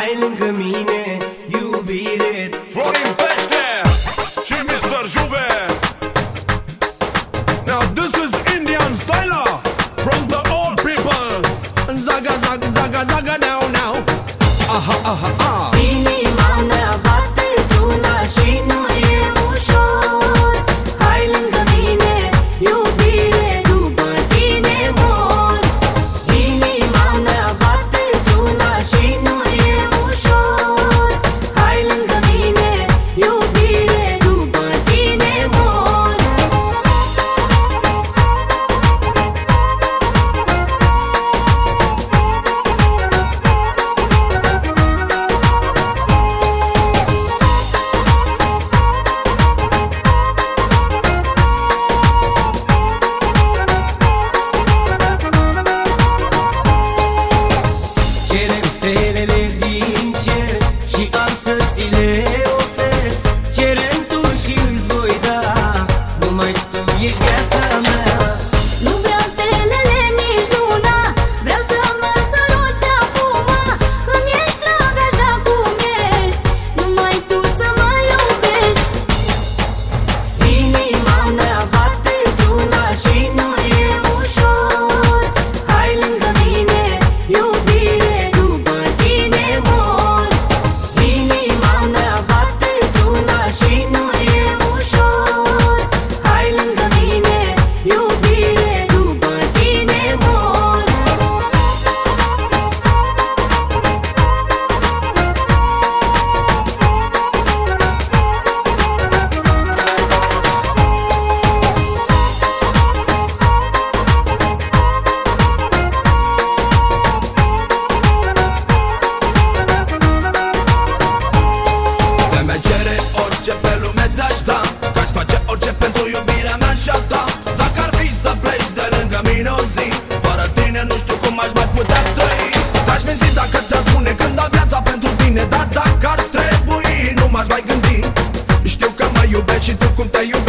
Hai lângă mine, conta e